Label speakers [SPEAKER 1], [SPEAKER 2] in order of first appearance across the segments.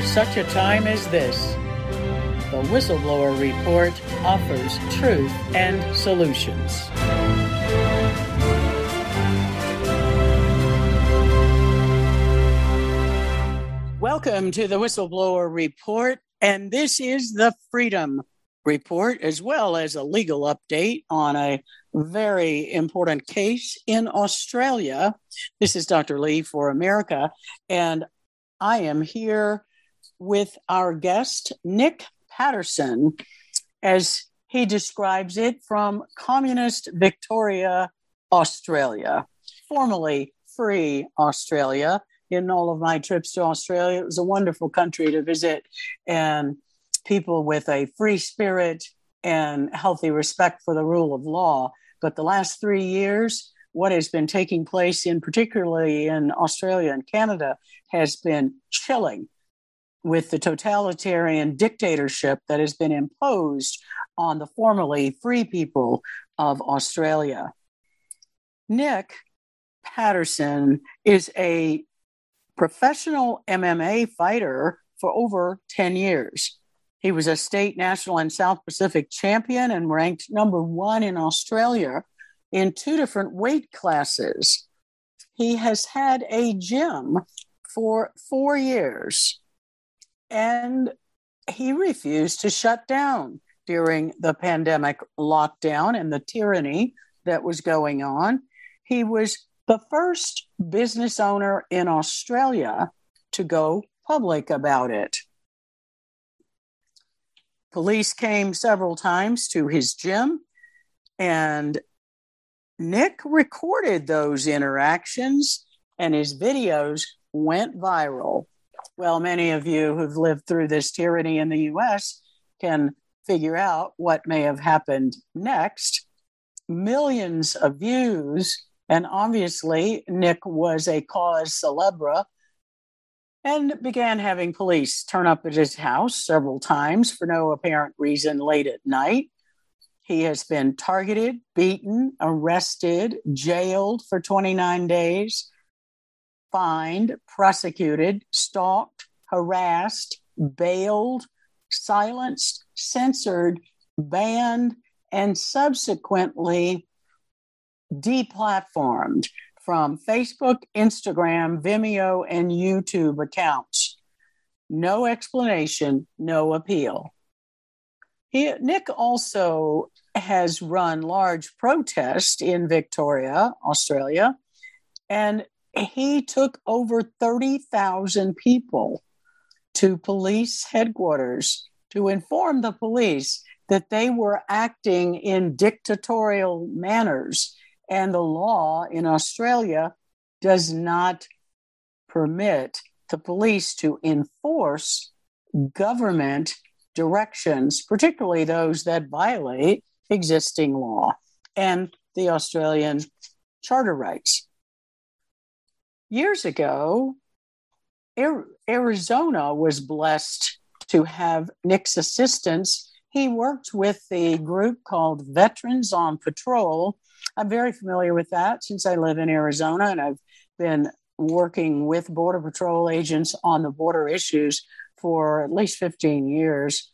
[SPEAKER 1] For such a time as this, the Whistleblower Report offers truth and solutions. Welcome to the Whistleblower Report, and this is the Freedom Report, as well as a legal update on a very important case in Australia. This is Dr. Lee for America, and I am here with our guest, Nick Patterson, as he describes it from communist Victoria, Australia, formerly free Australia in all of my trips to Australia. It was a wonderful country to visit and people with a free spirit and healthy respect for the rule of law. But the last three years, what has been taking place in particularly in Australia and Canada has been chilling with the totalitarian dictatorship that has been imposed on the formerly free people of Australia. Nick Patterson is a professional MMA fighter for over 10 years. He was a state, national, and South Pacific champion and ranked number one in Australia in two different weight classes. He has had a gym for four years and he refused to shut down during the pandemic lockdown and the tyranny that was going on. He was the first business owner in Australia to go public about it. Police came several times to his gym, and Nick recorded those interactions, and his videos went viral. Well, many of you who've lived through this tyranny in the US can figure out what may have happened next. Millions of views and obviously, Nick was a cause celebre and began having police turn up at his house several times for no apparent reason late at night. He has been targeted, beaten, arrested, jailed for 29 days, fined, prosecuted, stalked, harassed, bailed, silenced, censored, banned, and subsequently deplatformed from Facebook, Instagram, Vimeo, and YouTube accounts. No explanation, no appeal. He, Nick also has run large protests in Victoria, Australia, and he took over 30,000 people to police headquarters to inform the police that they were acting in dictatorial manners and the law in Australia does not permit the police to enforce government directions, particularly those that violate existing law and the Australian charter rights. Years ago, Arizona was blessed to have Nick's assistance. He worked with the group called Veterans on Patrol, I'm very familiar with that since I live in Arizona and I've been working with Border Patrol agents on the border issues for at least 15 years,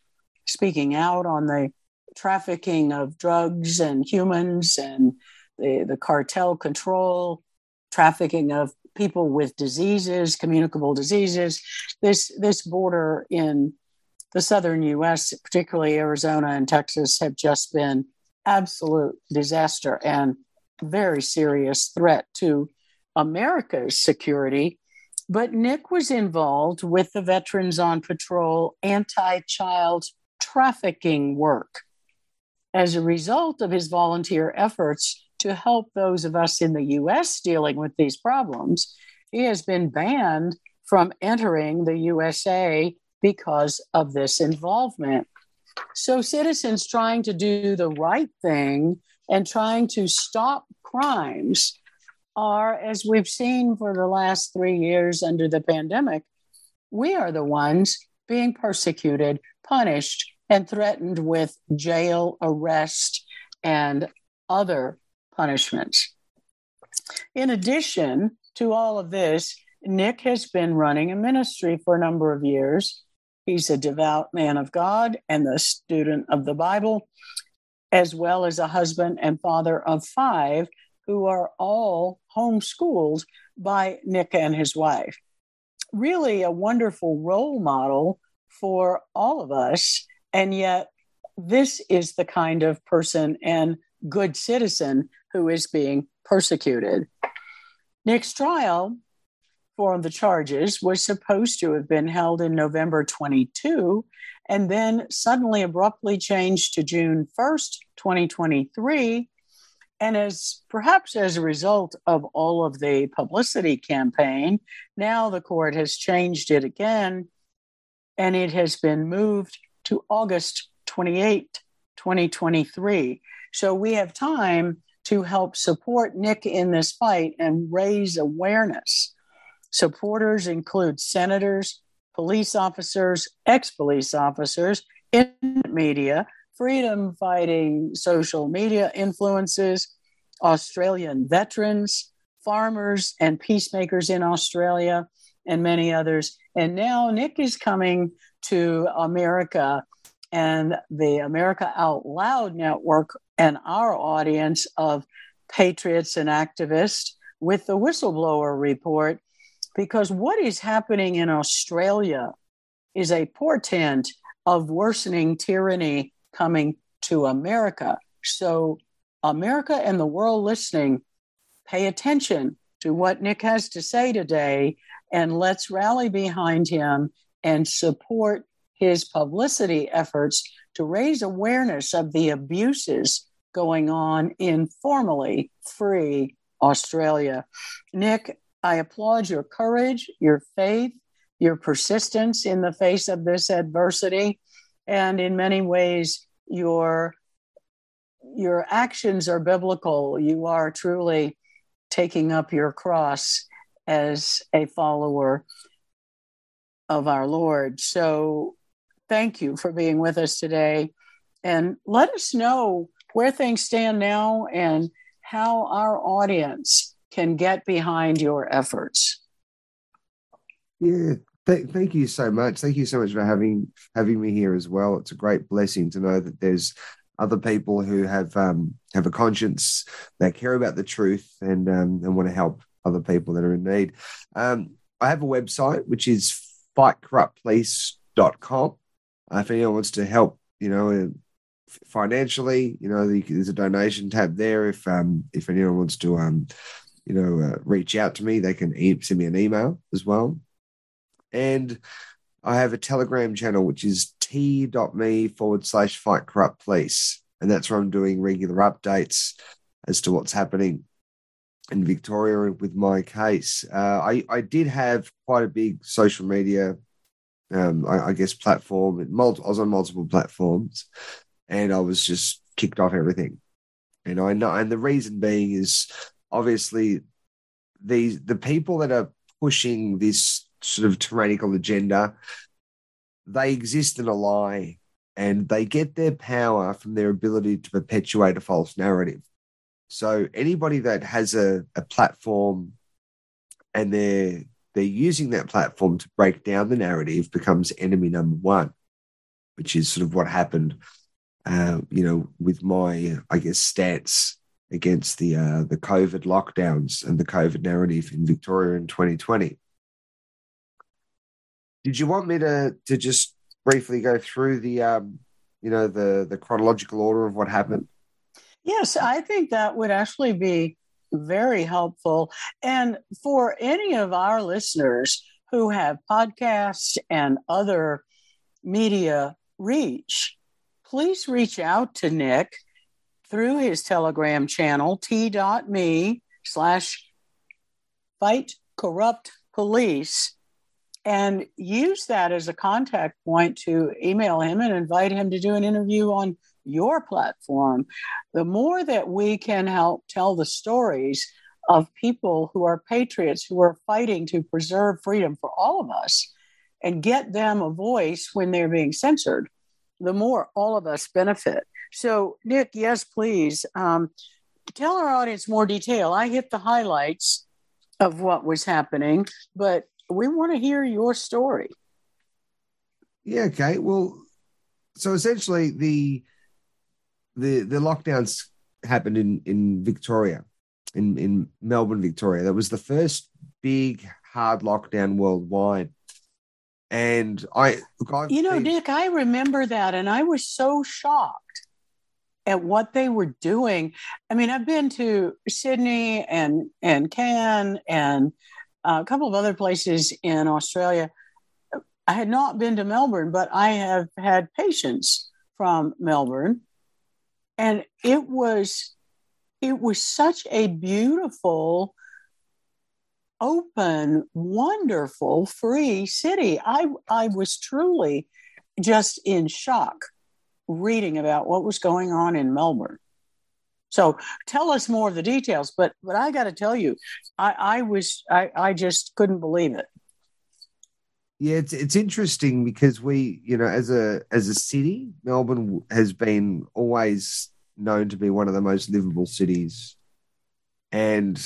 [SPEAKER 1] speaking out on the trafficking of drugs and humans and the, the cartel control, trafficking of people with diseases, communicable diseases. This, this border in the southern US, particularly Arizona and Texas, have just been absolute disaster and very serious threat to America's security. But Nick was involved with the Veterans on Patrol anti child trafficking work. as a result of his volunteer efforts to help those of us in the US dealing with these problems, he has been banned from entering the USA because of this involvement. So, citizens trying to do the right thing and trying to stop crimes are, as we've seen for the last three years under the pandemic, we are the ones being persecuted, punished, and threatened with jail, arrest, and other punishments. In addition to all of this, Nick has been running a ministry for a number of years. He's a devout man of God and the student of the Bible, as well as a husband and father of five who are all homeschooled by Nick and his wife. Really, a wonderful role model for all of us. And yet, this is the kind of person and good citizen who is being persecuted. Nick's trial for the charges was supposed to have been held in November 22 and then suddenly abruptly changed to June 1st, 2023. And as perhaps as a result of all of the publicity campaign, now the court has changed it again and it has been moved to August 28, 2023. So we have time to help support Nick in this fight and raise awareness. Supporters include senators, police officers, ex police officers, in media, freedom fighting social media influences, Australian veterans, farmers and peacemakers in Australia, and many others. And now Nick is coming to America and the America Out Loud network and our audience of patriots and activists with the whistleblower report because what is happening in Australia is a portent of worsening tyranny coming to America. So, America and the world listening, pay attention to what Nick has to say today, and let's rally behind him and support his publicity efforts to raise awareness of the abuses going on in formerly free Australia. Nick, I applaud your courage, your faith, your persistence in the face of this adversity, and in many ways, your your actions are biblical. You are truly taking up your cross as a follower of our Lord. So thank you for being with us today. And let us know where things stand now and how our audience can get behind your efforts.
[SPEAKER 2] Yeah, th- thank you so much. Thank you so much for having having me here as well. It's a great blessing to know that there's other people who have um, have a conscience that care about the truth and um, and want to help other people that are in need. Um, I have a website which is fightcorruptpolice.com. If anyone wants to help, you know, financially, you know, there's a donation tab there. If um, if anyone wants to, um, you know, uh, reach out to me, they can e- send me an email as well. And I have a Telegram channel, which is t.me forward slash fight corrupt police. And that's where I'm doing regular updates as to what's happening in Victoria with my case. Uh, I, I did have quite a big social media um, I, I, guess platform. Multi, I was on multiple platforms, and I was just kicked off everything. And I know, and the reason being is obviously these the people that are pushing this sort of tyrannical agenda, they exist in a lie, and they get their power from their ability to perpetuate a false narrative. So anybody that has a, a platform and they're they're using that platform to break down the narrative becomes enemy number one, which is sort of what happened, uh, you know, with my, I guess, stance against the uh, the COVID lockdowns and the COVID narrative in Victoria in 2020. Did you want me to to just briefly go through the um, you know the the chronological order of what happened?
[SPEAKER 1] Yes, I think that would actually be very helpful. And for any of our listeners who have podcasts and other media reach, please reach out to Nick through his Telegram channel, t.me slash fight corrupt police, and use that as a contact point to email him and invite him to do an interview on your platform. The more that we can help tell the stories of people who are patriots, who are fighting to preserve freedom for all of us, and get them a voice when they're being censored, the more all of us benefit. So, Nick, yes, please um, tell our audience more detail. I hit the highlights of what was happening, but we want to hear your story.
[SPEAKER 2] Yeah. Okay. Well, so essentially, the the the lockdowns happened in in Victoria, in in Melbourne, Victoria. That was the first big hard lockdown worldwide. And I,
[SPEAKER 1] look, you know, been, Nick, I remember that, and I was so shocked at what they were doing. I mean, I've been to Sydney and and Cairns and uh, a couple of other places in Australia. I had not been to Melbourne, but I have had patients from Melbourne, and it was it was such a beautiful open wonderful free city. I i was truly just in shock reading about what was going on in melbourne. So tell us more of the details but but i got to tell you i i was i i just couldn't believe it
[SPEAKER 2] yeah it's it's interesting because we you know as a as a city melbourne has been always known to be one of the most livable cities. And,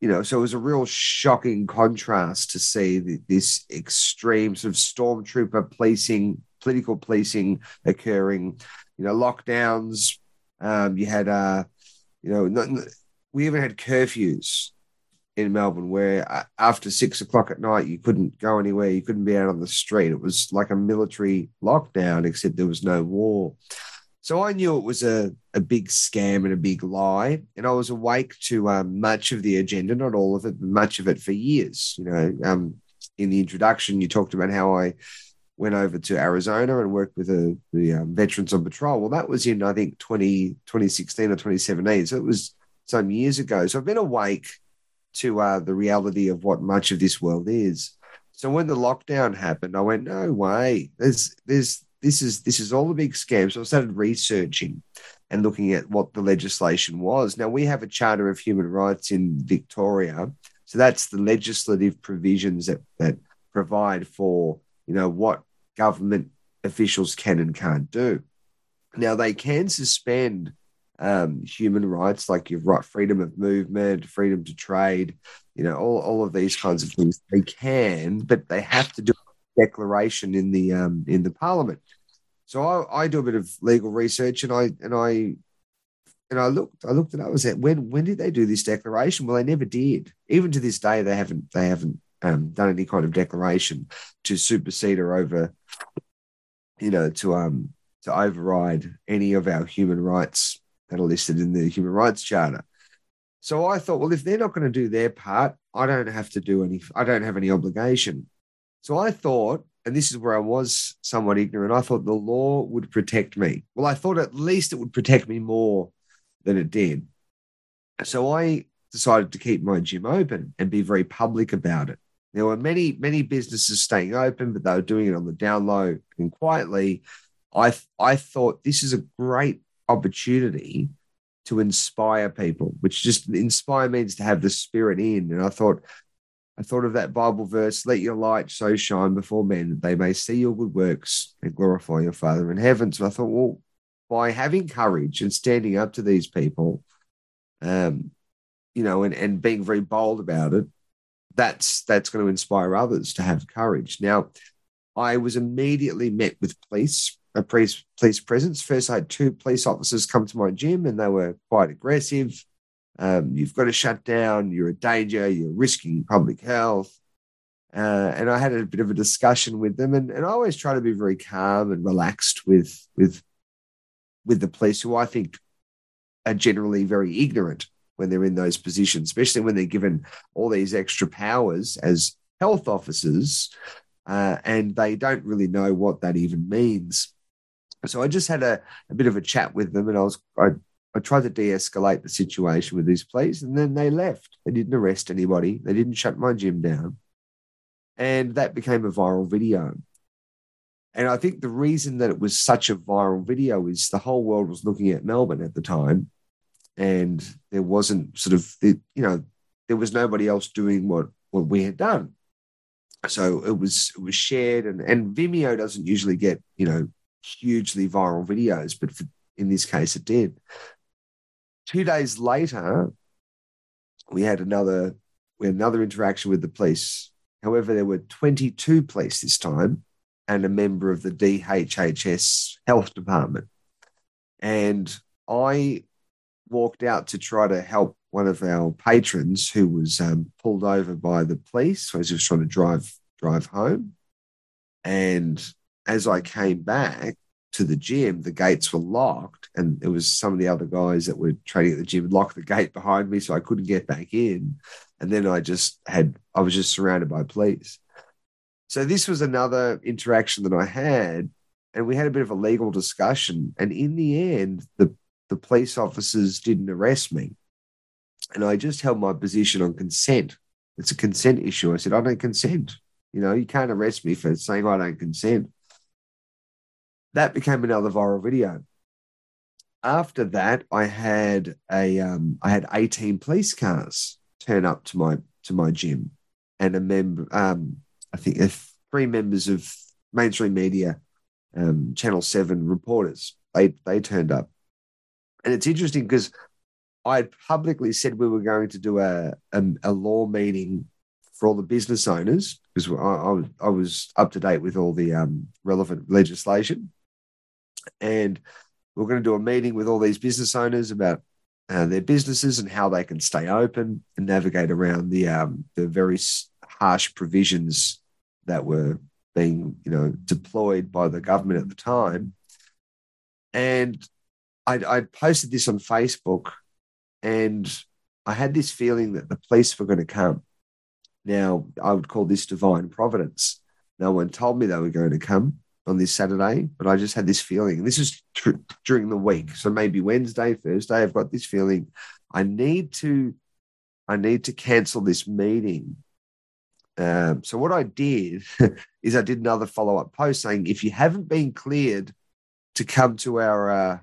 [SPEAKER 2] you know, so it was a real shocking contrast to see this extreme sort of stormtrooper policing, political policing occurring, you know, lockdowns. Um, you had, uh, you know, not, we even had curfews in Melbourne where uh, after six o'clock at night you couldn't go anywhere, you couldn't be out on the street. It was like a military lockdown, except there was no war. So I knew it was a, a big scam and a big lie. And I was awake to um, much of the agenda, not all of it, but much of it for years. You know, um, in the introduction, you talked about how I went over to Arizona and worked with a, the um, Veterans on Patrol. Well, that was in, I think, 20, 2016 or 2017. So it was some years ago. So I've been awake to uh, the reality of what much of this world is. So when the lockdown happened, I went, no way. There's there's this is this is all a big scam. So I started researching and looking at what the legislation was. Now we have a Charter of Human Rights in Victoria, so that's the legislative provisions that that provide for you know what government officials can and can't do. Now they can suspend um, human rights like your right freedom of movement, freedom to trade, you know, all, all of these kinds of things. They can, but they have to do a declaration in the um, in the parliament. So I, I do a bit of legal research and I and I and I looked I looked at I was at when when did they do this declaration? Well, they never did. Even to this day, they haven't they haven't um, done any kind of declaration to supersede or over, you know, to um to override any of our human rights that are listed in the Human Rights Charter. So I thought, well, if they're not going to do their part, I don't have to do any. I don't have any obligation. So I thought, and this is where I was somewhat ignorant, I thought the law would protect me. Well, I thought at least it would protect me more than it did. So I decided to keep my gym open and be very public about it. There were many, many businesses staying open, but they were doing it on the down low and quietly. I, I thought this is a great opportunity to inspire people, which just inspire means to have the spirit in. And I thought I thought of that Bible verse, let your light so shine before men that they may see your good works and glorify your Father in heaven. So I thought, well, by having courage and standing up to these people, um, you know, and, and being very bold about it, that's that's going to inspire others to have courage. Now, I was immediately met with police, a police police presence. First, I had two police officers come to my gym, and they were quite aggressive. Um, you've got to shut down. You're a danger. You're risking public health. Uh, and I had a bit of a discussion with them, and, and I always try to be very calm and relaxed with with with the police, who I think are generally very ignorant when they're in those positions, especially when they're given all these extra powers as health officers, uh, and they don't really know what that even means. So I just had a, a bit of a chat with them, and I was I I tried to de-escalate the situation with these police, and then they left. They didn't arrest anybody. They didn't shut my gym down, and that became a viral video. And I think the reason that it was such a viral video is the whole world was looking at Melbourne at the time, and there wasn't sort of the, you know there was nobody else doing what what we had done. So it was it was shared, and and Vimeo doesn't usually get you know hugely viral videos, but in this case, it did. Two days later, we had another we had another interaction with the police. However, there were 22 police this time and a member of the DHHS health department. And I walked out to try to help one of our patrons who was um, pulled over by the police as he was trying to drive drive home. And as I came back to the gym, the gates were locked, and it was some of the other guys that were training at the gym locked the gate behind me, so I couldn't get back in. And then I just had I was just surrounded by police. So this was another interaction that I had, and we had a bit of a legal discussion. And in the end, the the police officers didn't arrest me, and I just held my position on consent. It's a consent issue. I said I don't consent. You know, you can't arrest me for saying I don't consent. That became another viral video. After that, I had a um, I had eighteen police cars turn up to my to my gym, and a member um, I think three members of mainstream media, um, Channel Seven reporters, they they turned up, and it's interesting because I had publicly said we were going to do a a, a law meeting for all the business owners because I, I, I, was up to date with all the um, relevant legislation, and we we're going to do a meeting with all these business owners about uh, their businesses and how they can stay open and navigate around the um, the very harsh provisions that were being, you know, deployed by the government at the time. And I, I posted this on Facebook, and I had this feeling that the police were going to come. Now, I would call this divine providence. No one told me they were going to come on this Saturday, but I just had this feeling. This is tr- during the week, so maybe Wednesday, Thursday. I've got this feeling. I need to, I need to cancel this meeting um, so what I did is I did another follow up post saying if you haven't been cleared to come to our uh,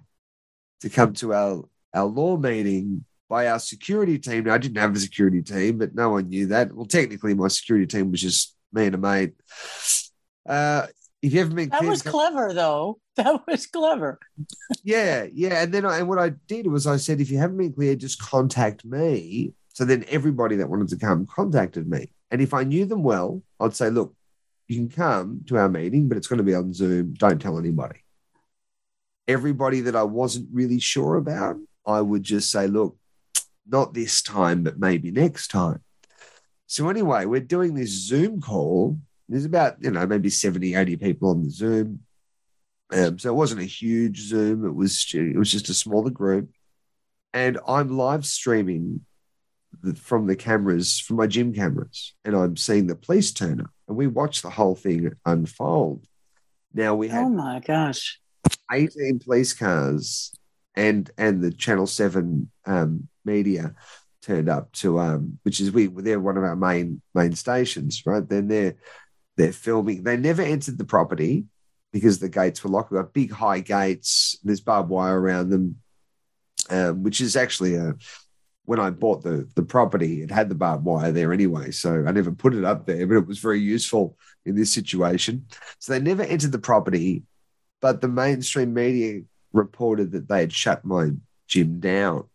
[SPEAKER 2] to come to our our law meeting by our security team. Now I didn't have a security team, but no one knew that. Well, technically, my security team was just me and a mate. Uh, if you haven't been, clear,
[SPEAKER 1] that was clever though. That was clever.
[SPEAKER 2] yeah, yeah. And then I, and what I did was I said, if you haven't been cleared, just contact me. So then everybody that wanted to come contacted me. And if I knew them well, I'd say, look, you can come to our meeting, but it's going to be on Zoom. Don't tell anybody. Everybody that I wasn't really sure about, I would just say, look, not this time, but maybe next time. So, anyway, we're doing this Zoom call. There's about, you know, maybe 70, 80 people on the Zoom. Um, so it wasn't a huge Zoom. It was it was just a smaller group, and I'm live streaming the, from the cameras, from my gym cameras, and I'm seeing the police turn up, and we watched the whole thing unfold. Now we had
[SPEAKER 1] oh my gosh,
[SPEAKER 2] 18 police cars and and the Channel Seven um, media turned up to um, which is we they're one of our main main stations, right? Then they're they're filming. They never entered the property because the gates were locked. We've got big high gates. There's barbed wire around them, um, which is actually a when I bought the the property, it had the barbed wire there anyway, so I never put it up there, but it was very useful in this situation. So they never entered the property, but the mainstream media reported that they had shut my gym down,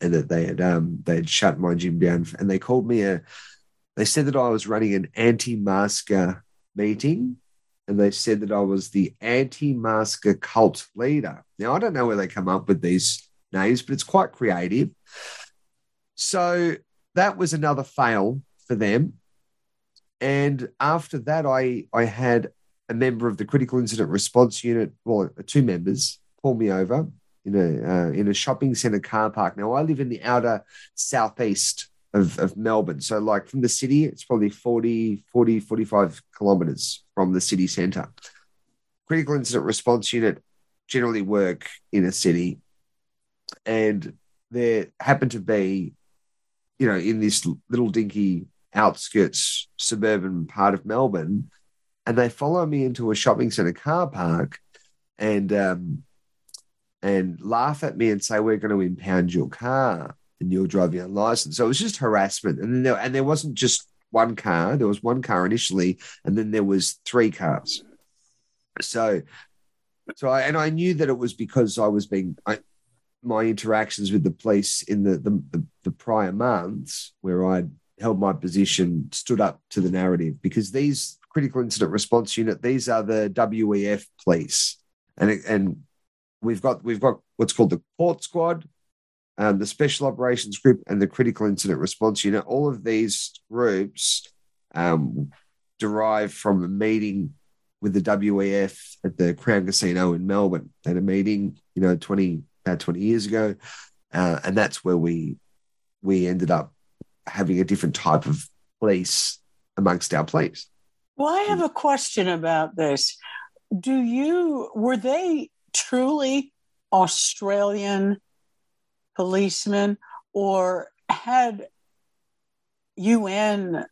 [SPEAKER 2] and that they had um they had shut my gym down, and they called me a. They said that I was running an anti-masker meeting, and they said that I was the anti-masker cult leader. Now I don't know where they come up with these names, but it's quite creative. So that was another fail for them. And after that, I, I had a member of the critical incident response unit, well, two members, pull me over in a uh, in a shopping centre car park. Now I live in the outer southeast of, of Melbourne. So like from the city, it's probably 40, 40, 45 kilometres from the city centre. Critical incident response unit generally work in a city and there happened to be, you know, in this little dinky outskirts suburban part of Melbourne, and they follow me into a shopping centre car park, and um, and laugh at me and say we're going to impound your car and you're driving unlicensed. So it was just harassment, and there, and there wasn't just one car. There was one car initially, and then there was three cars. So, so I and I knew that it was because I was being I, my interactions with the police in the, the the, the prior months where I'd held my position stood up to the narrative because these critical incident response unit these are the WEF police and and we've got we've got what's called the court squad um, the special operations group and the critical incident response unit all of these groups um, derive from a meeting with the WEF at the Crown Casino in Melbourne. at a meeting, you know, 20, about 20 years ago. Uh, and that's where we we ended up having a different type of police amongst our police.
[SPEAKER 1] Well, I have a question about this. Do you were they truly Australian policemen or had UN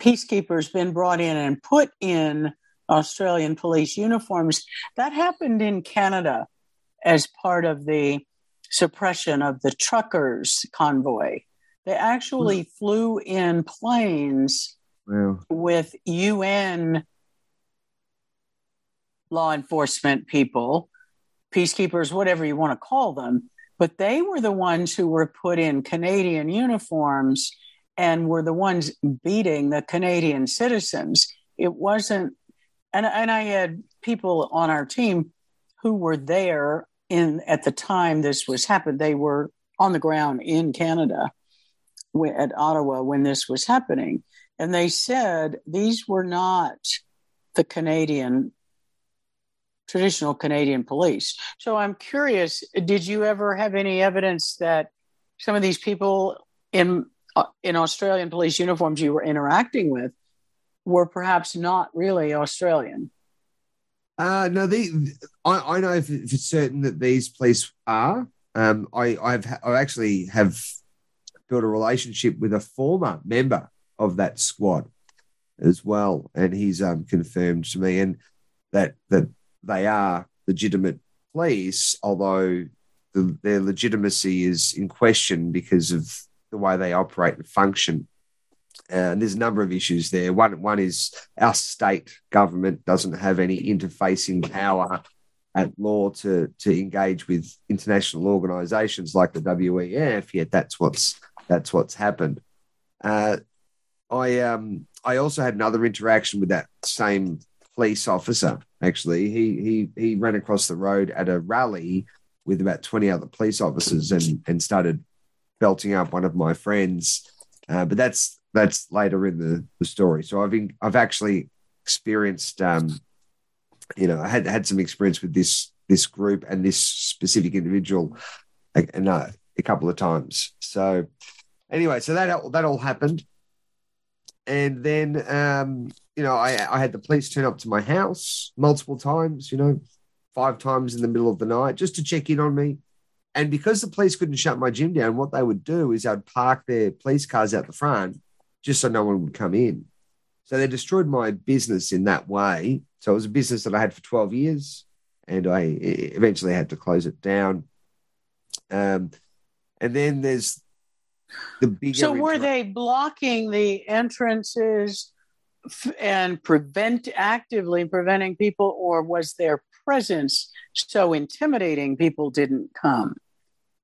[SPEAKER 1] peacekeepers been brought in and put in Australian police uniforms? That happened in Canada as part of the suppression of the truckers convoy. They actually mm. flew in planes wow. with UN law enforcement people, peacekeepers, whatever you want to call them. But they were the ones who were put in Canadian uniforms and were the ones beating the Canadian citizens. It wasn't, and, and I had people on our team who were there in at the time this was happened. They were on the ground in Canada at Ottawa when this was happening. And they said these were not the Canadian, traditional Canadian police. So I'm curious did you ever have any evidence that some of these people in, uh, in Australian police uniforms you were interacting with were perhaps not really Australian?
[SPEAKER 2] Uh, no, the, I, I know for, for certain that these police are. Um, I, I've I actually have built a relationship with a former member of that squad as well, and he's um, confirmed to me and that that they are legitimate police, although the, their legitimacy is in question because of the way they operate and function. And there's a number of issues there. One one is our state government doesn't have any interfacing power at law to to engage with international organisations like the WEF. Yet that's what's that's what's happened. Uh, I um I also had another interaction with that same police officer. Actually, he he he ran across the road at a rally with about twenty other police officers and and started belting up one of my friends. Uh, but that's that's later in the, the story. So I've been, I've actually experienced um, you know I had had some experience with this this group and this specific individual and uh, a couple of times. So anyway, so that that all happened and then um, you know I, I had the police turn up to my house multiple times you know five times in the middle of the night just to check in on me. And because the police couldn't shut my gym down what they would do is i'd park their police cars out the front just so no one would come in. So they destroyed my business in that way. So it was a business that i had for 12 years and i eventually had to close it down. Um, and then there's
[SPEAKER 1] the bigger so were they blocking the entrances and prevent actively preventing people or was their presence so intimidating people didn't come?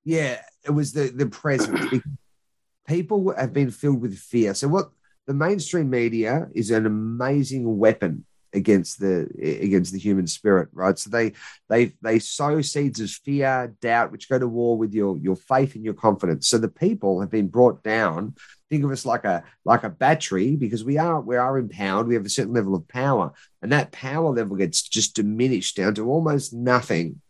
[SPEAKER 2] Yeah it was the the presence people have been filled with fear. So what the mainstream media is an amazing weapon against the against the human spirit right? So they they they sow seeds of fear doubt which go to war with your your faith and your confidence. So the people have been brought down. Think of us like a like a battery because we are we are empowered. We have a certain level of power and that power level gets just diminished down to almost nothing.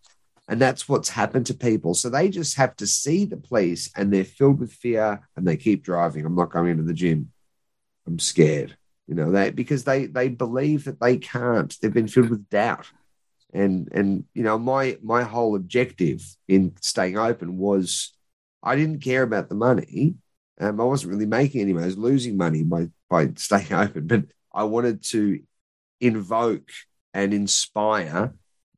[SPEAKER 2] And that's what's happened to people. So they just have to see the police and they're filled with fear and they keep driving. I'm not going into the gym. I'm scared you know, they because they they believe that they can't. They've been filled with doubt. and and you know my my whole objective in staying open was I didn't care about the money. Um, I wasn't really making any money. I was losing money by by staying open, but I wanted to invoke and inspire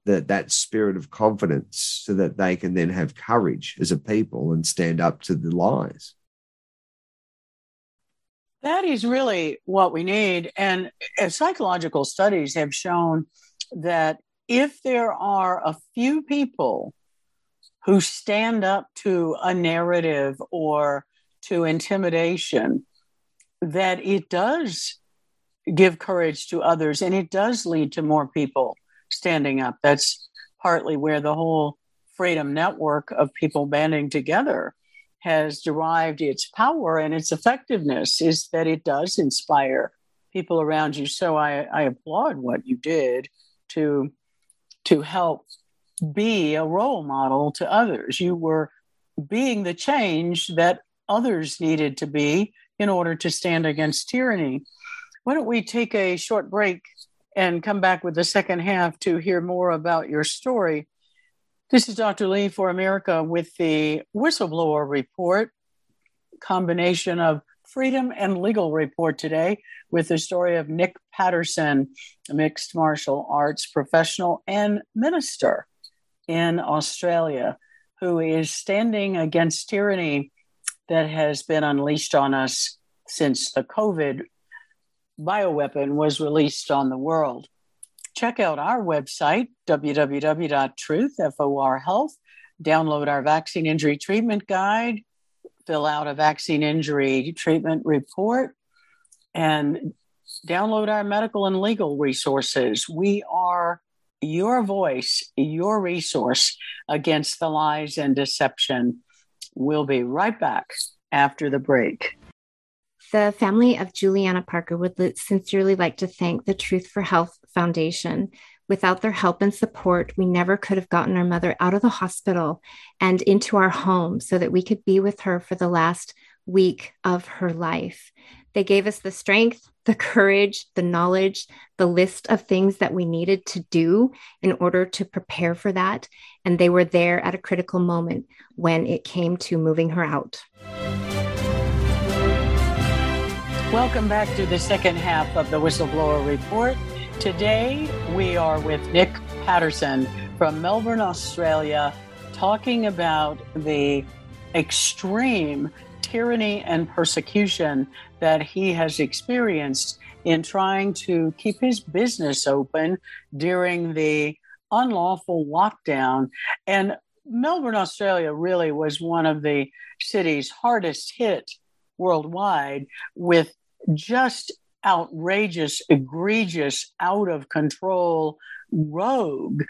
[SPEAKER 2] that that spirit of confidence so that they can then have courage as a people and stand up to the lies.
[SPEAKER 1] That is really what we need. And uh, psychological studies have shown that if there are a few people who stand up to a narrative or to intimidation, that it does give courage to others and it does lead to more people standing up. That's partly where the whole Freedom Network of people banding together has derived its power and its effectiveness is that it does inspire people around you. So I, I applaud what you did to to help be a role model to others. You were being the change that others needed to be in order to stand against tyranny. Why don't we take a short break and come back with the second half to hear more about your story? This is Dr. Lee for America with the Whistleblower Report, combination of freedom and legal report today with the story of Nick Patterson, a mixed martial arts professional and minister in Australia, who is standing against tyranny that has been unleashed on us since the COVID bioweapon was released on the world check out our website, www.truth, download our vaccine injury treatment guide, fill out a vaccine injury treatment report, and download our medical and legal resources. We are your voice, your resource against the lies and deception. We'll be right back after the break.
[SPEAKER 3] The family of Juliana Parker would sincerely like to thank the Truth for Health Foundation. Without their help and support, we never could have gotten our mother out of the hospital and into our home so that we could be with her for the last week of her life. They gave us the strength, the courage, the knowledge, the list of things that we needed to do in order to prepare for that. And they were there at a critical moment when it came to moving her out.
[SPEAKER 1] Welcome back to the second half of the Whistleblower Report. Today we are with Nick Patterson from Melbourne, Australia, talking about the extreme tyranny and persecution that he has experienced in trying to keep his business open during the unlawful lockdown. And Melbourne, Australia really was one of the cities hardest hit worldwide with just outrageous, egregious, out of control, rogue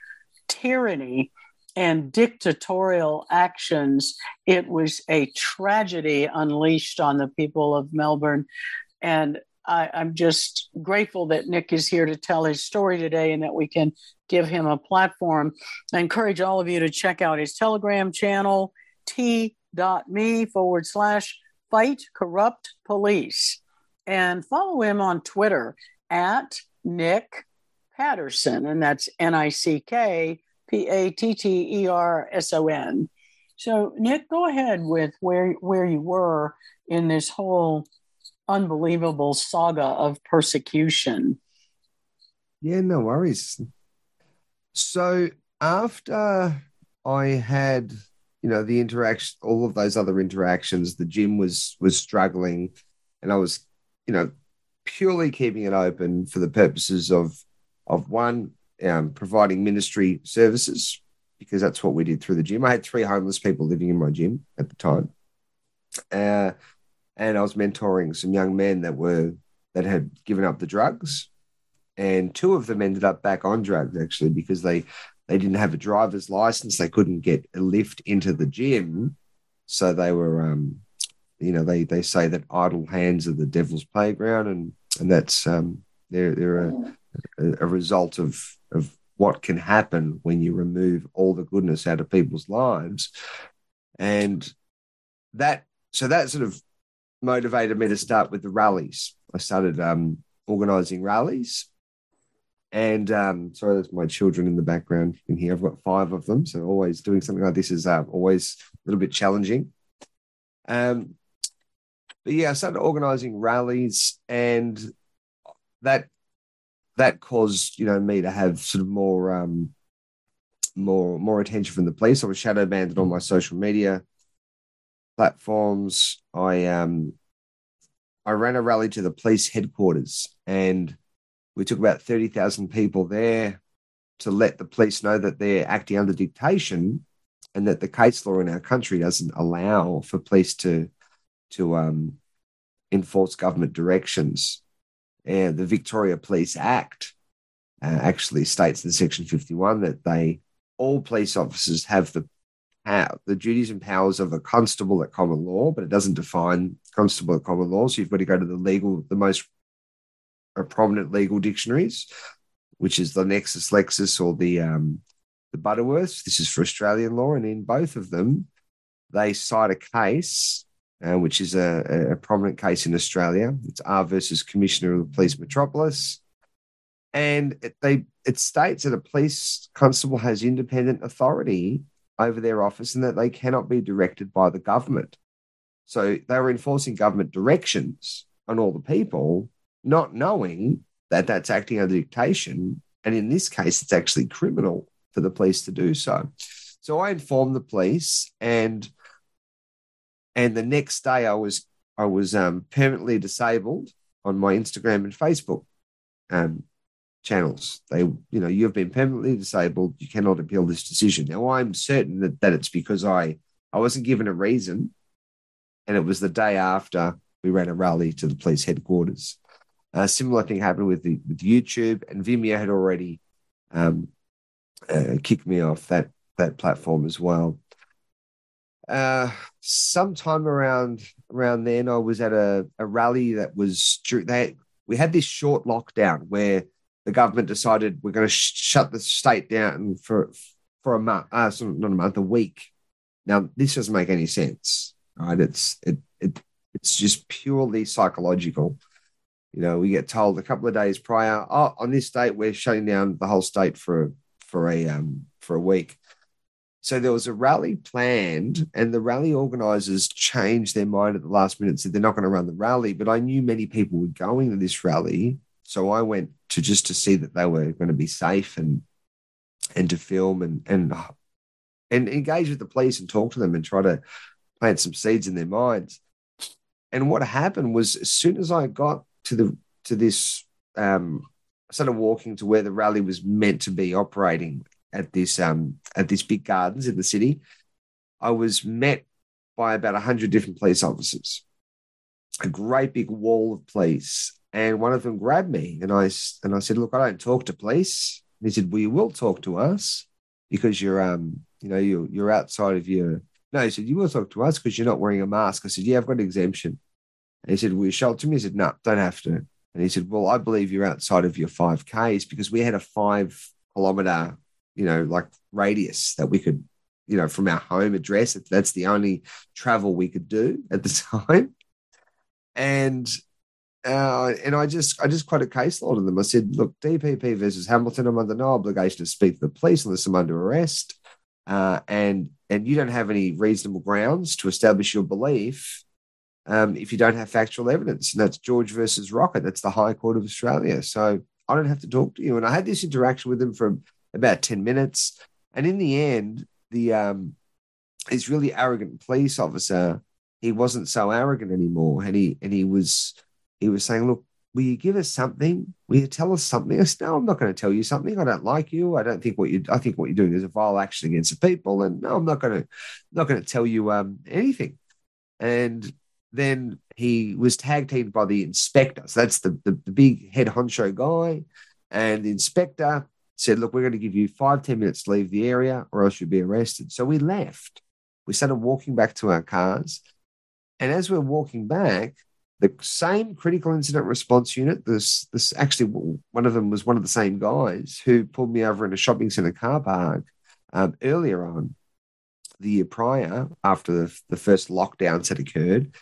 [SPEAKER 1] tyranny and dictatorial actions. It was a tragedy unleashed on the people of Melbourne. And I, am just grateful that Nick is here to tell his story today and that we can give him a platform. I encourage all of you to check out his Telegram channel, t.me forward slash fight corrupt police and follow him on Twitter at Nick Patterson, and that's N I C K P A T T E R S O N. So, Nick, go ahead with where where you were in this whole unbelievable saga of persecution.
[SPEAKER 2] Yeah, no worries. So after I had, you know, the interaction, all of those other interactions, the gym was was struggling, and I was you know, purely keeping it open for the purposes of of one um, providing ministry services because that's what we did through the gym. I had three homeless people living in my gym at the time, uh, and I was mentoring some young men that were that had given up the drugs, and two of them ended up back on drugs actually because they they didn't have a driver's license, they couldn't get a lift into the gym, so they were um, you know they they say that idle hands are the devil's playground, and and that's um, they're they're a, a result of of what can happen when you remove all the goodness out of people's lives, and that so that sort of motivated me to start with the rallies. I started um, organizing rallies, And um, sorry, that's my children in the background in here. I've got five of them, so always doing something like this is uh, always a little bit challenging. Um, but yeah, I started organizing rallies, and that that caused you know me to have sort of more um, more more attention from the police. I was shadow banned on my social media platforms. I um I ran a rally to the police headquarters, and we took about 30,000 people there to let the police know that they're acting under dictation and that the case law in our country doesn't allow for police to, to um, enforce government directions. And the Victoria Police Act uh, actually states in Section 51 that they all police officers have the the duties and powers of a constable at common law, but it doesn't define constable at common law. So you've got to go to the legal, the most prominent legal dictionaries, which is the Nexus Lexis or the um, the Butterworth. This is for Australian law, and in both of them, they cite a case, uh, which is a, a, prominent case in Australia. It's R versus Commissioner of the Police Metropolis, and it, they it states that a police constable has independent authority over their office and that they cannot be directed by the government. So they were enforcing government directions on all the people, not knowing that that's acting under dictation. And in this case, it's actually criminal for the police to do so. So I informed the police, and and the next day I was I was um, permanently disabled on my Instagram and Facebook um, channels. They, you know, you have been permanently disabled. You cannot appeal this decision. Now I'm certain that, that it's because I I wasn't given a reason, and it was the day after we ran a rally to the police headquarters. A similar thing happened with the with YouTube, and Vimeo had already um, uh, kicked me off that that platform as well. Uh, sometime around around then, I was at a, a rally that was they we had this short lockdown where the government decided we're going to sh- shut the state down for for a month, uh, not a month, a week. Now this doesn't make any sense, right? It's it, it it's just purely psychological. You know, we get told a couple of days prior, oh, on this date we're shutting down the whole state for for a um for a week. So there was a rally planned, and the rally organisers changed their mind at the last minute, and said they're not going to run the rally. But I knew many people were going to this rally, so I went to just to see that they were going to be safe and and to film and and and engage with the police and talk to them and try to plant some seeds in their minds. And what happened was, as soon as I got to the to this, um, I started walking to where the rally was meant to be operating at this um at this big gardens in the city. I was met by about hundred different police officers, a great big wall of police, and one of them grabbed me and I and I said, "Look, I don't talk to police." And he said, "Well, you will talk to us because you're um you know you're you're outside of your." No, he said, "You will talk to us because you're not wearing a mask." I said, "Yeah, I've got an exemption." And he said, "Will you show it to me?" I said, "No, don't have to." And he said, "Well, I believe you're outside of your five Ks because we had a five kilometer, you know, like radius that we could, you know, from our home address. if That's the only travel we could do at the time." And uh, and I just I just quoted case law to them. I said, look, DPP versus Hamilton, I'm under no obligation to speak to the police unless I'm under arrest. Uh, and and you don't have any reasonable grounds to establish your belief um, if you don't have factual evidence. And that's George versus Rockett. That's the High Court of Australia. So I don't have to talk to you. And I had this interaction with him for about 10 minutes. And in the end, the um, this really arrogant police officer, he wasn't so arrogant anymore. And he and he was he was saying, look, will you give us something? Will you tell us something? I said, no, I'm not going to tell you something. I don't like you. I don't think what you, I think what you're doing is a vile action against the people. And no, I'm not going to, not to tell you um, anything. And then he was tag teamed by the inspector. So that's the, the, the big head honcho guy. And the inspector said, look, we're going to give you five ten minutes to leave the area or else you'll be arrested. So we left. We started walking back to our cars. And as we're walking back, the same critical incident response unit. This this actually one of them was one of the same guys who pulled me over in a shopping center car park um, earlier on the year prior after the, the first lockdowns had occurred.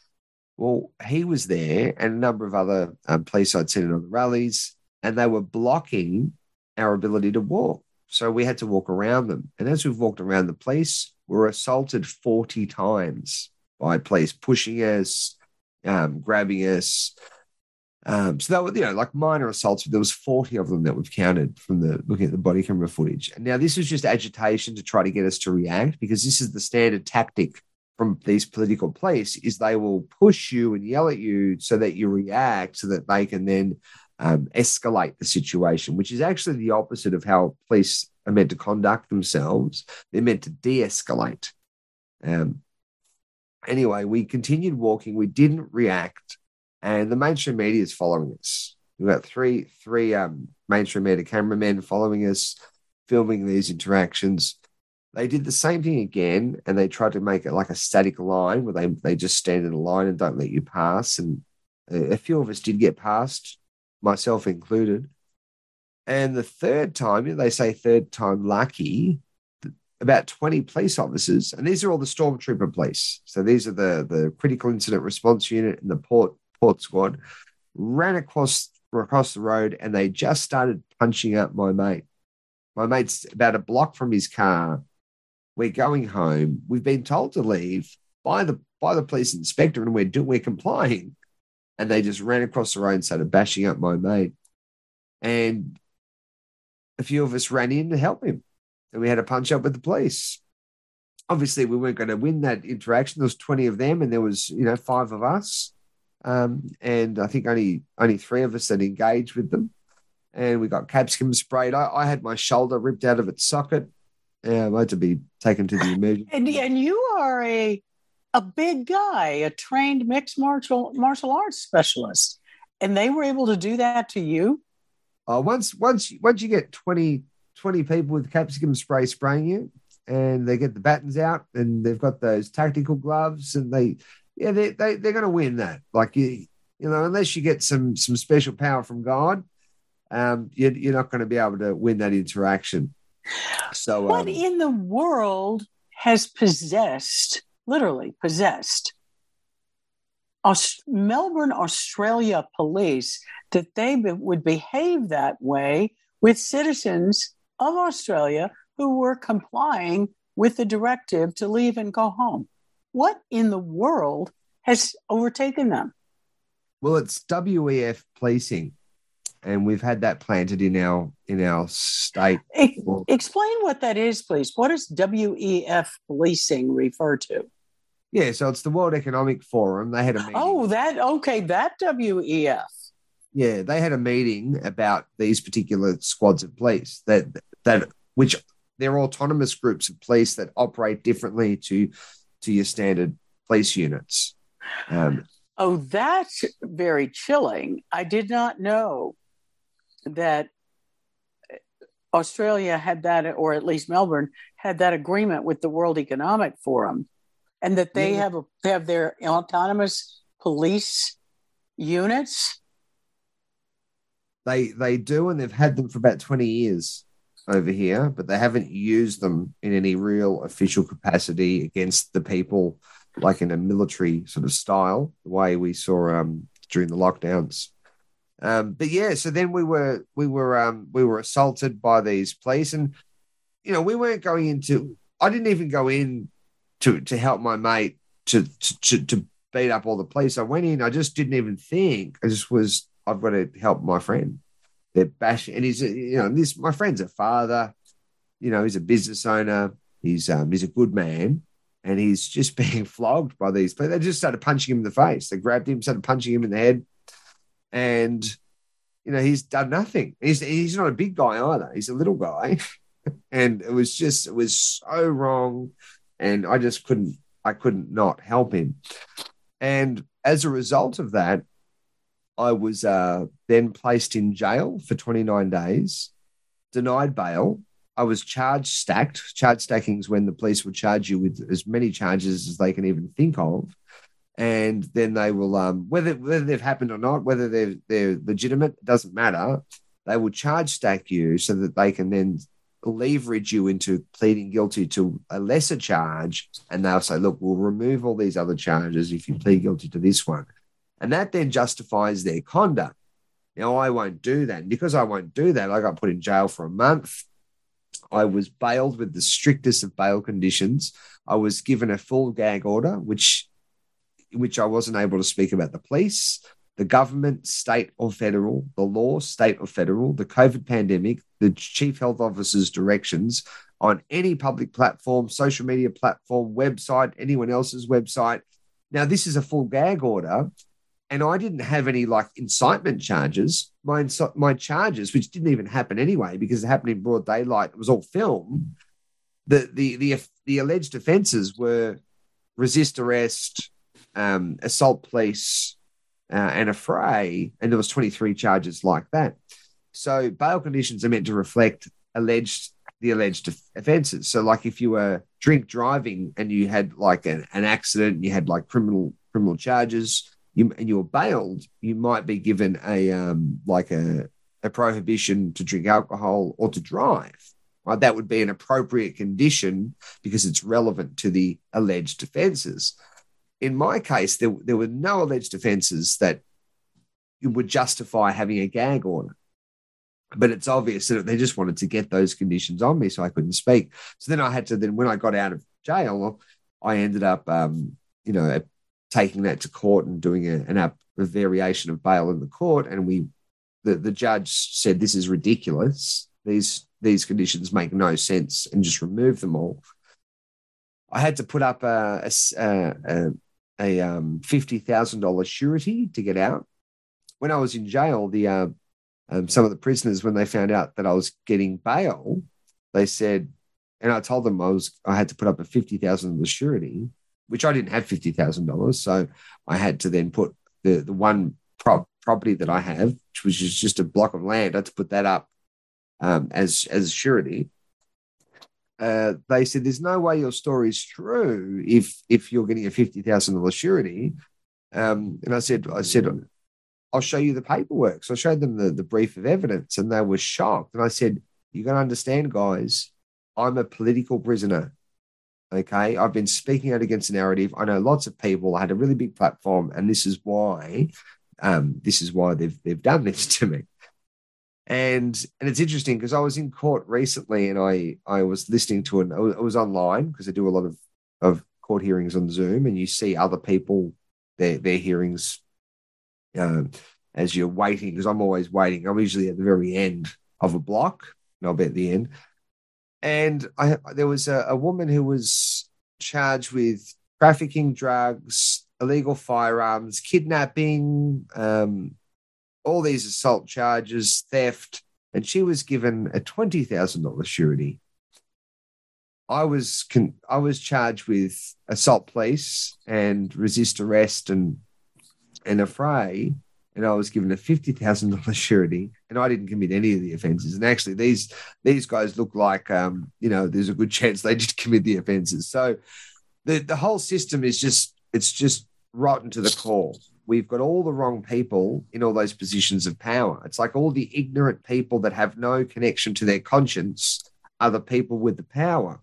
[SPEAKER 2] Well, he was there and a number of other um, police I'd seen in other rallies, and they were blocking our ability to walk. So we had to walk around them. And as we've walked around the police, we were assaulted 40 times by police, pushing us, um, grabbing us. Um, so that was, you know, like minor assaults. But there was 40 of them that we've counted from the looking at the body camera footage. And now this was just agitation to try to get us to react because this is the standard tactic from these political police is they will push you and yell at you so that you react so that they can then um, escalate the situation, which is actually the opposite of how police are meant to conduct themselves. They're meant to de escalate. Um, anyway, we continued walking. We didn't react, and the mainstream media is following us. We've got three three um, mainstream media cameramen following us, filming these interactions. They did the same thing again, and they tried to make it like a static line where they they just stand in a line and don't let you pass. And a few of us did get past myself included. And the third time, they say third time lucky, about 20 police officers, and these are all the stormtrooper police. So these are the, the critical incident response unit and the port port squad, ran across across the road and they just started punching up my mate. My mate's about a block from his car. We're going home. We've been told to leave by the by the police inspector, and we're we're complying and they just ran across the road and started bashing up my mate. And a few of us ran in to help him, and we had a punch up with the police. Obviously, we weren't going to win that interaction. There was twenty of them, and there was you know five of us, um, and I think only only three of us that engaged with them. And we got capsicum sprayed. I, I had my shoulder ripped out of its socket. Yeah, I had to be taken to the emergency.
[SPEAKER 1] And, and you are a a big guy, a trained mixed martial martial arts specialist, and they were able to do that to you.
[SPEAKER 2] Uh, once once once you get 20, 20 people with capsicum spray spraying you, and they get the battens out, and they've got those tactical gloves, and they yeah they, they they're going to win that. Like you you know unless you get some some special power from God, um, you're, you're not going to be able to win that interaction. So
[SPEAKER 1] what
[SPEAKER 2] um,
[SPEAKER 1] in the world has possessed literally possessed. Aust- Melbourne, Australia police that they be- would behave that way with citizens of Australia who were complying with the directive to leave and go home. What in the world has overtaken them?
[SPEAKER 2] Well, it's WEF policing, and we've had that planted in our in our state.
[SPEAKER 1] E- explain what that is, please. What does WEF policing refer to?
[SPEAKER 2] Yeah, so it's the World Economic Forum. They had a meeting.
[SPEAKER 1] Oh, that okay, that WEF.
[SPEAKER 2] Yeah, they had a meeting about these particular squads of police that that which they're autonomous groups of police that operate differently to to your standard police units. Um,
[SPEAKER 1] Oh, that's very chilling. I did not know that Australia had that, or at least Melbourne had that agreement with the World Economic Forum, and that they
[SPEAKER 2] Yeah.
[SPEAKER 1] have a, they have their autonomous police units.
[SPEAKER 2] they they do, and they've had them for about twenty years over here, but they haven't used them in any real official capacity against the people, like in a military sort of style, the way we saw um, during the lockdowns. Um, but yeah, so then we were we were um, we were assaulted by these police, and you know we weren't going into. I didn't even go in to to help my mate to to to, beat up all the police. I went in. I just didn't even think. I just was. I've got to help my friend. They're bashing, and he's you know this. My friend's a father. You know he's a business owner. He's um he's a good man, and he's just being flogged by these. But they just started punching him in the face. They grabbed him, started punching him in the head, and you know he's done nothing. He's he's not a big guy either. He's a little guy, and it was just it was so wrong, and I just couldn't I couldn't not help him. And as a result of that, I was uh, then placed in jail for 29 days, denied bail. I was charge stacked. Charge stacking is when the police will charge you with as many charges as they can even think of. And then they will, um, whether whether they've happened or not, whether they're they're legitimate, doesn't matter. They will charge stack you so that they can then leverage you into pleading guilty to a lesser charge, and they'll say, "Look, we'll remove all these other charges if you plead guilty to this one." And that then justifies their conduct. Now, I won't do that. And because I won't do that, I got put in jail for a month. I was bailed with the strictest of bail conditions. I was given a full gag order, which which I wasn't able to speak about the police, the government, state or federal, the law, state or federal, the COVID pandemic, the chief health officer's directions on any public platform, social media platform, website, anyone else's website. Now, this is a full gag order, and I didn't have any like incitement charges. My my charges, which didn't even happen anyway because it happened in broad daylight, it was all film. The the the the alleged offences were resist arrest, um, assault police, uh, affray, and there was 23 charges like that. So bail conditions are meant to reflect alleged the alleged offences. So, like if you were drink driving and you had like an, an accident, you had like criminal criminal charges, you, and you were bailed, you might be given a um, like a, a prohibition to drink alcohol or to drive. Right? That would be an appropriate condition because it's relevant to the alleged offences. In my case, there, there were no alleged offences that would justify having a gag order but it's obvious that they just wanted to get those conditions on me so I couldn't speak. So then I had to then when I got out of jail, I ended up um, you know taking that to court and doing a, an a variation of bail in the court, and we the the judge said this is ridiculous. These these conditions make no sense, and just remove them all. I had to put up a a, a, a um, fifty thousand dollars surety to get out. When I was in jail, the uh, um, some of the prisoners when they found out that I was getting bail, they said, and I told them I was I had to put up a fifty thousand dollars surety, which I didn't have fifty thousand dollars, so I had to then put the the one prop property that I have, which was just a block of land, I had to put that up um, as as surety. Uh, they said, "There's no way your story is true if if you're getting a fifty thousand dollars surety." Um, and I said, "I said I'll show you the paperwork. So I showed them the, the brief of evidence and they were shocked. And I said, You're going to understand, guys, I'm a political prisoner. Okay. I've been speaking out against the narrative. I know lots of people. I had a really big platform, and this is why. Um, this is why they've they've done this to me. And and it's interesting because I was in court recently and I I was listening to an it was online because I do a lot of of court hearings on Zoom and you see other people their their hearings uh, as you're waiting, because I'm always waiting. I'm usually at the very end of a block, and I'll at the end. And I, there was a, a woman who was charged with trafficking drugs, illegal firearms, kidnapping, um, all these assault charges, theft, and she was given a twenty thousand dollars surety. I was con- I was charged with assault police and resist arrest and and affray, and I was given a fifty thousand dollars surety, and I didn't commit any of the offences. And actually, these these guys look like um, you know, there's a good chance they did commit the offences. So the the whole system is just it's just rotten to the core. We've got all the wrong people in all those positions of power. It's like all the ignorant people that have no connection to their conscience are the people with the power,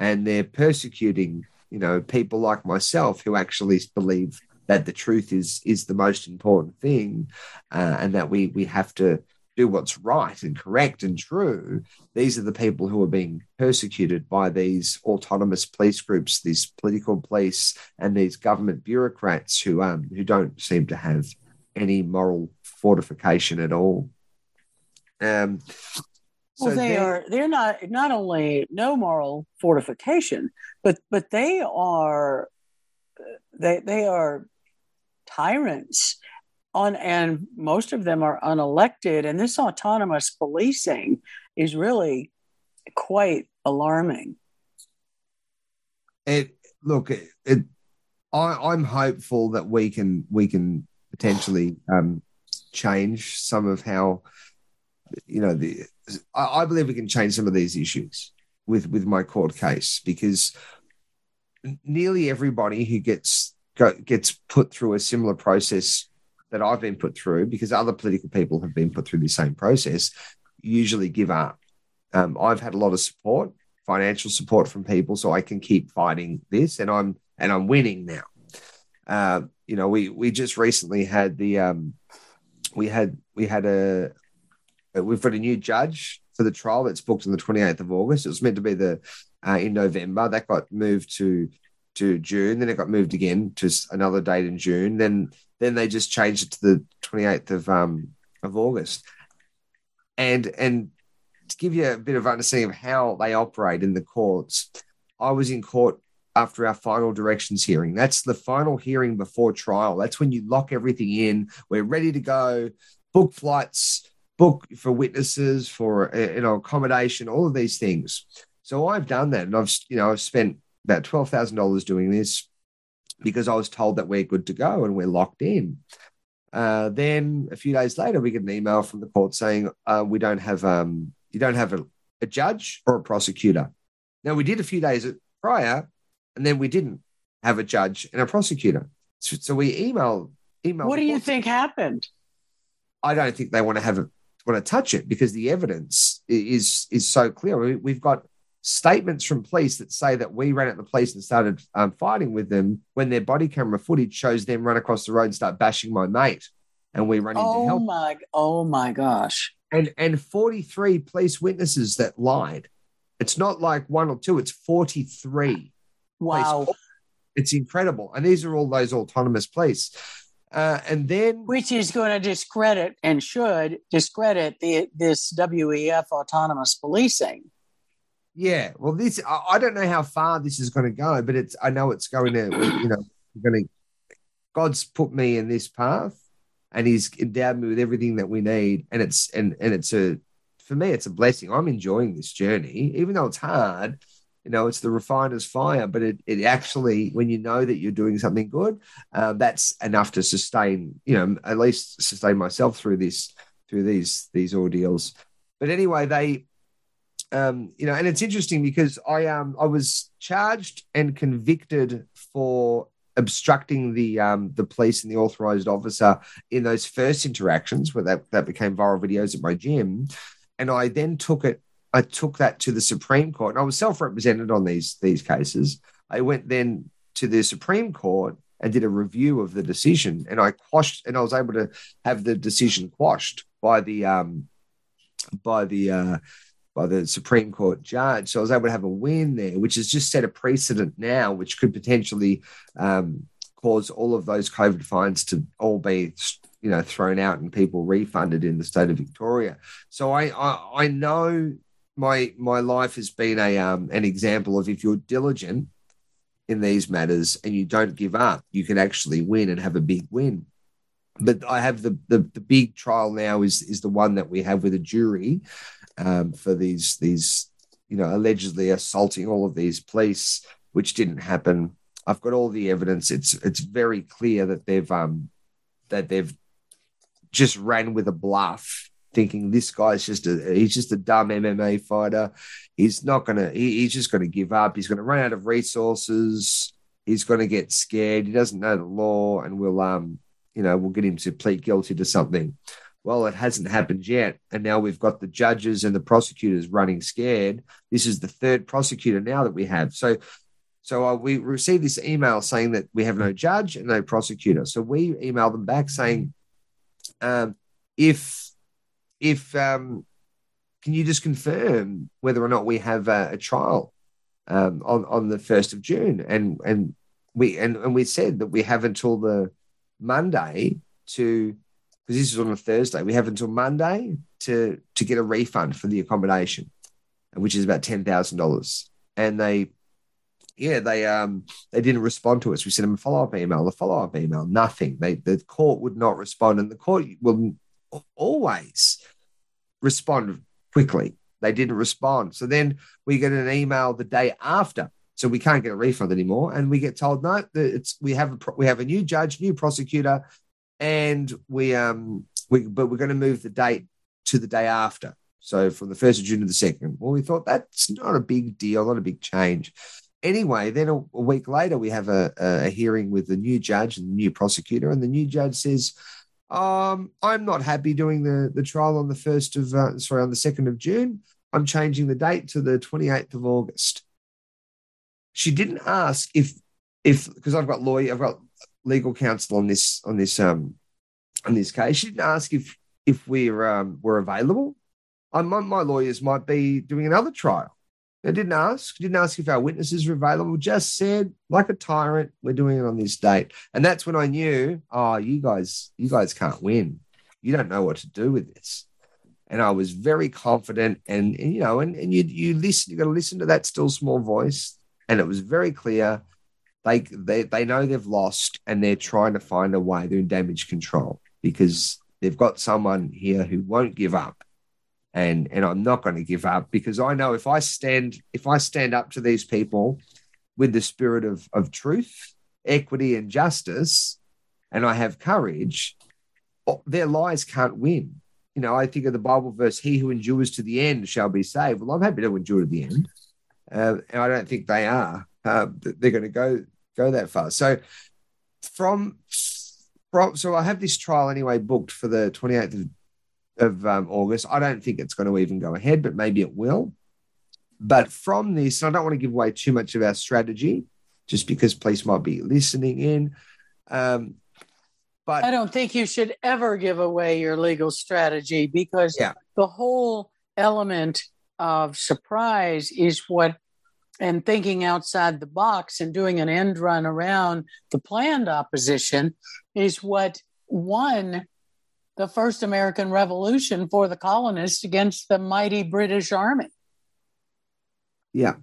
[SPEAKER 2] and they're persecuting you know people like myself who actually believe that the truth is is the most important thing, uh, and that we we have to do what's right and correct and true. These are the people who are being persecuted by these autonomous police groups, these political police, and these government bureaucrats who um who don't seem to have any moral fortification at all. Um,
[SPEAKER 1] so well, they are they're not not only no moral fortification, but but they are they they are tyrants on and most of them are unelected and this autonomous policing is really quite alarming.
[SPEAKER 2] It look it, it I, i'm hopeful that we can we can potentially um, change some of how you know the I, I believe we can change some of these issues with with my court case because nearly everybody who gets go, gets put through a similar process that I've been put through because other political people have been put through the same process, usually give up. Um, I've had a lot of support, financial support from people, so I can keep fighting this, and I'm and I'm winning now. Uh, you know, we we just recently had the um, we had we had a we've got a new judge for the trial that's booked on the 28th of August. It was meant to be the uh, in November. That got moved to to June. Then it got moved again to another date in June. Then then they just changed it to the 28th of um of August. And and to give you a bit of understanding of how they operate in the courts, I was in court after our final directions hearing. That's the final hearing before trial. That's when you lock everything in. We're ready to go. Book flights, book for witnesses, for you know accommodation, all of these things. So I've done that, and I've you know I've spent about twelve thousand dollars doing this because I was told that we're good to go and we're locked in. Uh, then a few days later, we get an email from the court saying uh, we don't have um, you don't have a, a judge or a prosecutor. Now we did a few days prior, and then we didn't have a judge and a prosecutor. So, so we email email.
[SPEAKER 1] What do you think happened?
[SPEAKER 2] I don't think they want to have a, want to touch it because the evidence is is so clear. We, have got statements from police that say that we ran at the police and started um, fighting with them when their body camera footage shows them run across the road and start bashing my mate, and we run into
[SPEAKER 1] oh
[SPEAKER 2] help.
[SPEAKER 1] my oh my gosh!
[SPEAKER 2] And and forty three police witnesses that lied. It's not like one or two; it's forty three.
[SPEAKER 1] Wow.
[SPEAKER 2] It's incredible. And these are all those autonomous police. Uh, and then,
[SPEAKER 1] which is going to discredit and should discredit the this WEF autonomous policing.
[SPEAKER 2] Yeah, well, this I, don't know how far this is going to go, but it's I know it's going to. You know, going to. God's put me in this path, and He's endowed me with everything that we need, and it's and and it's a for me it's a blessing. I'm enjoying this journey, even though it's hard you know it's the refiner's fire but it, it actually when you know that you're doing something good uh, that's enough to sustain you know at least sustain myself through this through these these ordeals but anyway they um you know and it's interesting because i um i was charged and convicted for obstructing the um the police and the authorized officer in those first interactions where that, that became viral videos at my gym and i then took it I took that to the Supreme Court, and I was self-represented on these these cases. I went then to the Supreme Court and did a review of the decision, and I quashed, and I was able to have the decision quashed by the um, by the uh, by the Supreme Court judge. So I was able to have a win there, which has just set a precedent now, which could potentially um, cause all of those COVID fines to all be you know thrown out and people refunded in the state of Victoria. So I I, I know my my life has been a um, an example of if you're diligent in these matters and you don't give up, you can actually win and have a big win. But I have the the, the big trial now is is the one that we have with a jury um, for these these you know allegedly assaulting all of these police, which didn't happen. I've got all the evidence. It's it's very clear that they've um that they've just ran with a bluff thinking this guy's just a he's just a dumb MMA fighter. He's not gonna he, he's just gonna give up. He's gonna run out of resources. He's gonna get scared. He doesn't know the law, and we'll um you know we'll get him to plead guilty to something. Well, it hasn't happened yet, and now we've got the judges and the prosecutors running scared. This is the third prosecutor now that we have. So so uh, we received this email saying that we have no judge and no prosecutor. So we emailed them back saying, um, if if um, can you just confirm whether or not we have a, a trial um, on on the first of June? And and we and, and we said that we have until the Monday to because this is on a Thursday. We have until Monday to to get a refund for the accommodation, which is about ten thousand dollars. And they, yeah, they um they didn't respond to us. We sent them a follow up email, a follow up email, nothing. They the court would not respond, and the court will always respond quickly. They didn't respond. So then we get an email the day after. So we can't get a refund anymore, and we get told no, it's we have a we have a new judge, new prosecutor, and we um we but we're going to move the date to the day after. So from the first of June to the second. Well, we thought that's not a big deal, not a big change. Anyway, then a, a week later, we have a, a hearing with the new judge and the new prosecutor, and the new judge says, um, I'm not happy doing the, the trial on the first of uh, sorry on the second of June. I'm changing the date to the 28th of August. She didn't ask if if because I've got lawyer, I've got legal counsel on this on this um in this case. She didn't ask if if we're um, were available. I, my, my lawyers might be doing another trial. They didn't ask. Didn't ask if our witnesses were available. Just said, like a tyrant, we're doing it on this date. And that's when I knew, oh, you guys, you guys can't win. You don't know what to do with this. And I was very confident. And, and you know, and, and you you listen, you got to listen to that still small voice. And it was very clear. They, they they know they've lost and they're trying to find a way. They're in damage control because they've got someone here who won't give up and and I'm not going to give up because I know if I stand if I stand up to these people with the spirit of of truth, equity, and justice, and I have courage, their lies can't win. You know, I think of the Bible verse, "He who endures to the end shall be saved." Well, I'm happy to endure to the end, uh, and I don't think they are. Uh, they're going to go go that far. So from from so I have this trial anyway booked for the 28th of of um, August. I don't think it's going to even go ahead, but maybe it will. But from this, I don't want to give away too much of our strategy, just because police might be listening in. Um,
[SPEAKER 1] but I don't think you should ever give away your legal strategy because yeah. the whole element of surprise is what and thinking outside the box and doing an end run around the planned opposition is what won the first American Revolution for the colonists against the mighty British Army.
[SPEAKER 2] Yeah.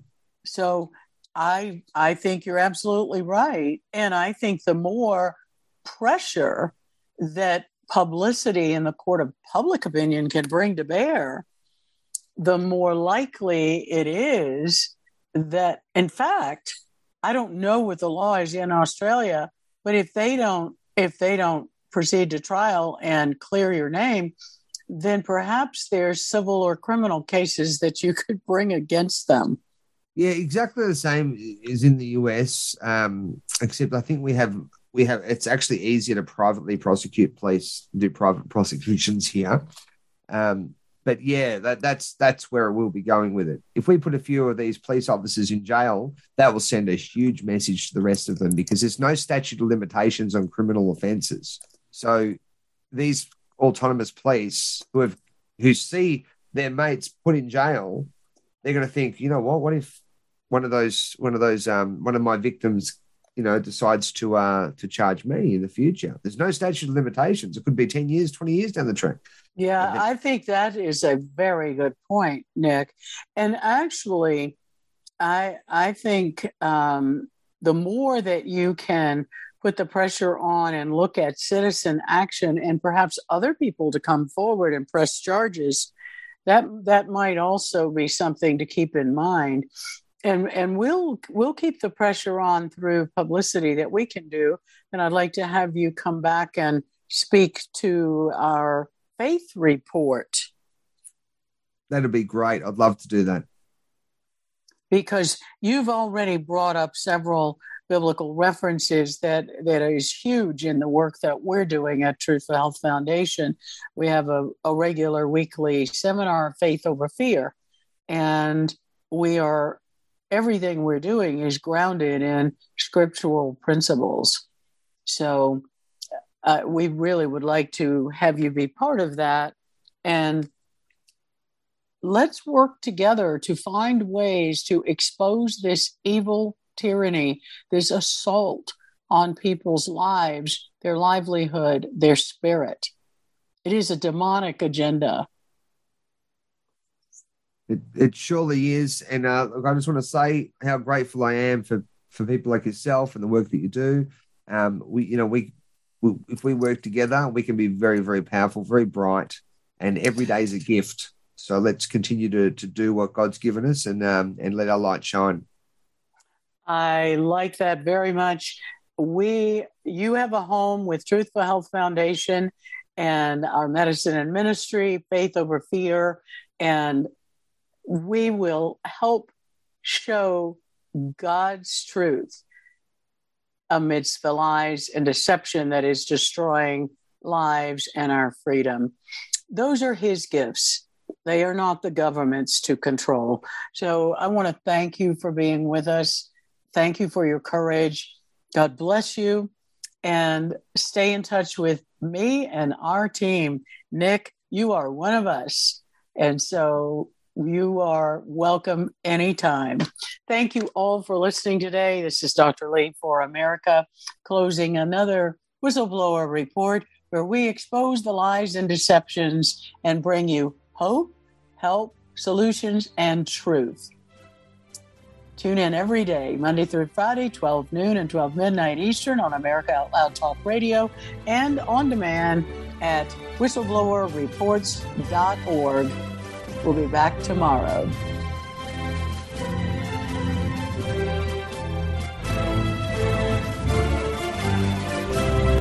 [SPEAKER 1] So I I think you're absolutely right. And I think the more pressure that publicity in the court of public opinion can bring to bear, the more likely it is that, in fact, I don't know what the law is in Australia, but if they don't, if they don't proceed to trial and clear your name, then perhaps there's civil or criminal cases that you could bring against them.
[SPEAKER 2] Yeah, exactly the same as in the US, um, except I think we have we have it's actually easier to privately prosecute police do private prosecutions here. Um, but yeah, that, that's that's where we'll be going with it. If we put a few of these police officers in jail, that will send a huge message to the rest of them because there's no statute of limitations on criminal offences. So these autonomous police who have who see their mates put in jail, they're going to think, you know what? What if one of those one of those um, one of my victims, you know, decides to uh, to charge me in the future? There's no statute of limitations. It could be ten years, twenty years down the track.
[SPEAKER 1] Yeah, I think that is a very good point, Nick. And actually, I I think um, the more that you can put the pressure on and look at citizen action and perhaps other people to come forward and press charges that that might also be something to keep in mind and and we'll we'll keep the pressure on through publicity that we can do and i'd like to have you come back and speak to our faith report
[SPEAKER 2] that'd be great i'd love to do that
[SPEAKER 1] because you've already brought up several biblical references that that is huge in the work that we're doing at Truth for Health Foundation. We have a, a regular weekly seminar, Faith Over Fear, and we are everything we're doing is grounded in scriptural principles. So uh, we really would like to have you be part of that and let's work together to find ways to expose this evil tyranny, this assault on people's lives, their livelihood, their spirit. It is a demonic agenda.
[SPEAKER 2] It, it surely is. And uh, look, I just want to say how grateful I am for, for people like yourself and the work that you do. Um, we, you know, we, if we work together, we can be very, very powerful, very bright, and every day is a gift. So let's continue to, to do what God's given us and um, and let our light shine.
[SPEAKER 1] I like that very much. We, you have a home with Truth for Health Foundation and our medicine and ministry, Faith Over Fear, and we will help show God's truth amidst the lies and deception that is destroying lives and our freedom. Those are His gifts. They are not the government's to control. So I want to thank you for being with us. Thank you for your courage. God bless you. and stay in touch with me and our team. Nick, you are one of us. And so you are welcome anytime. Thank you all for listening today. This is Dr. Lee for America, closing another whistleblower report where we expose the lies and deceptions and bring you hope, help, solutions, and truth. Tune in every day, Monday through Friday, 12 noon and 12 midnight Eastern on America Out Loud Talk Radio and on demand at whistleblowerreports.org. We'll be back tomorrow.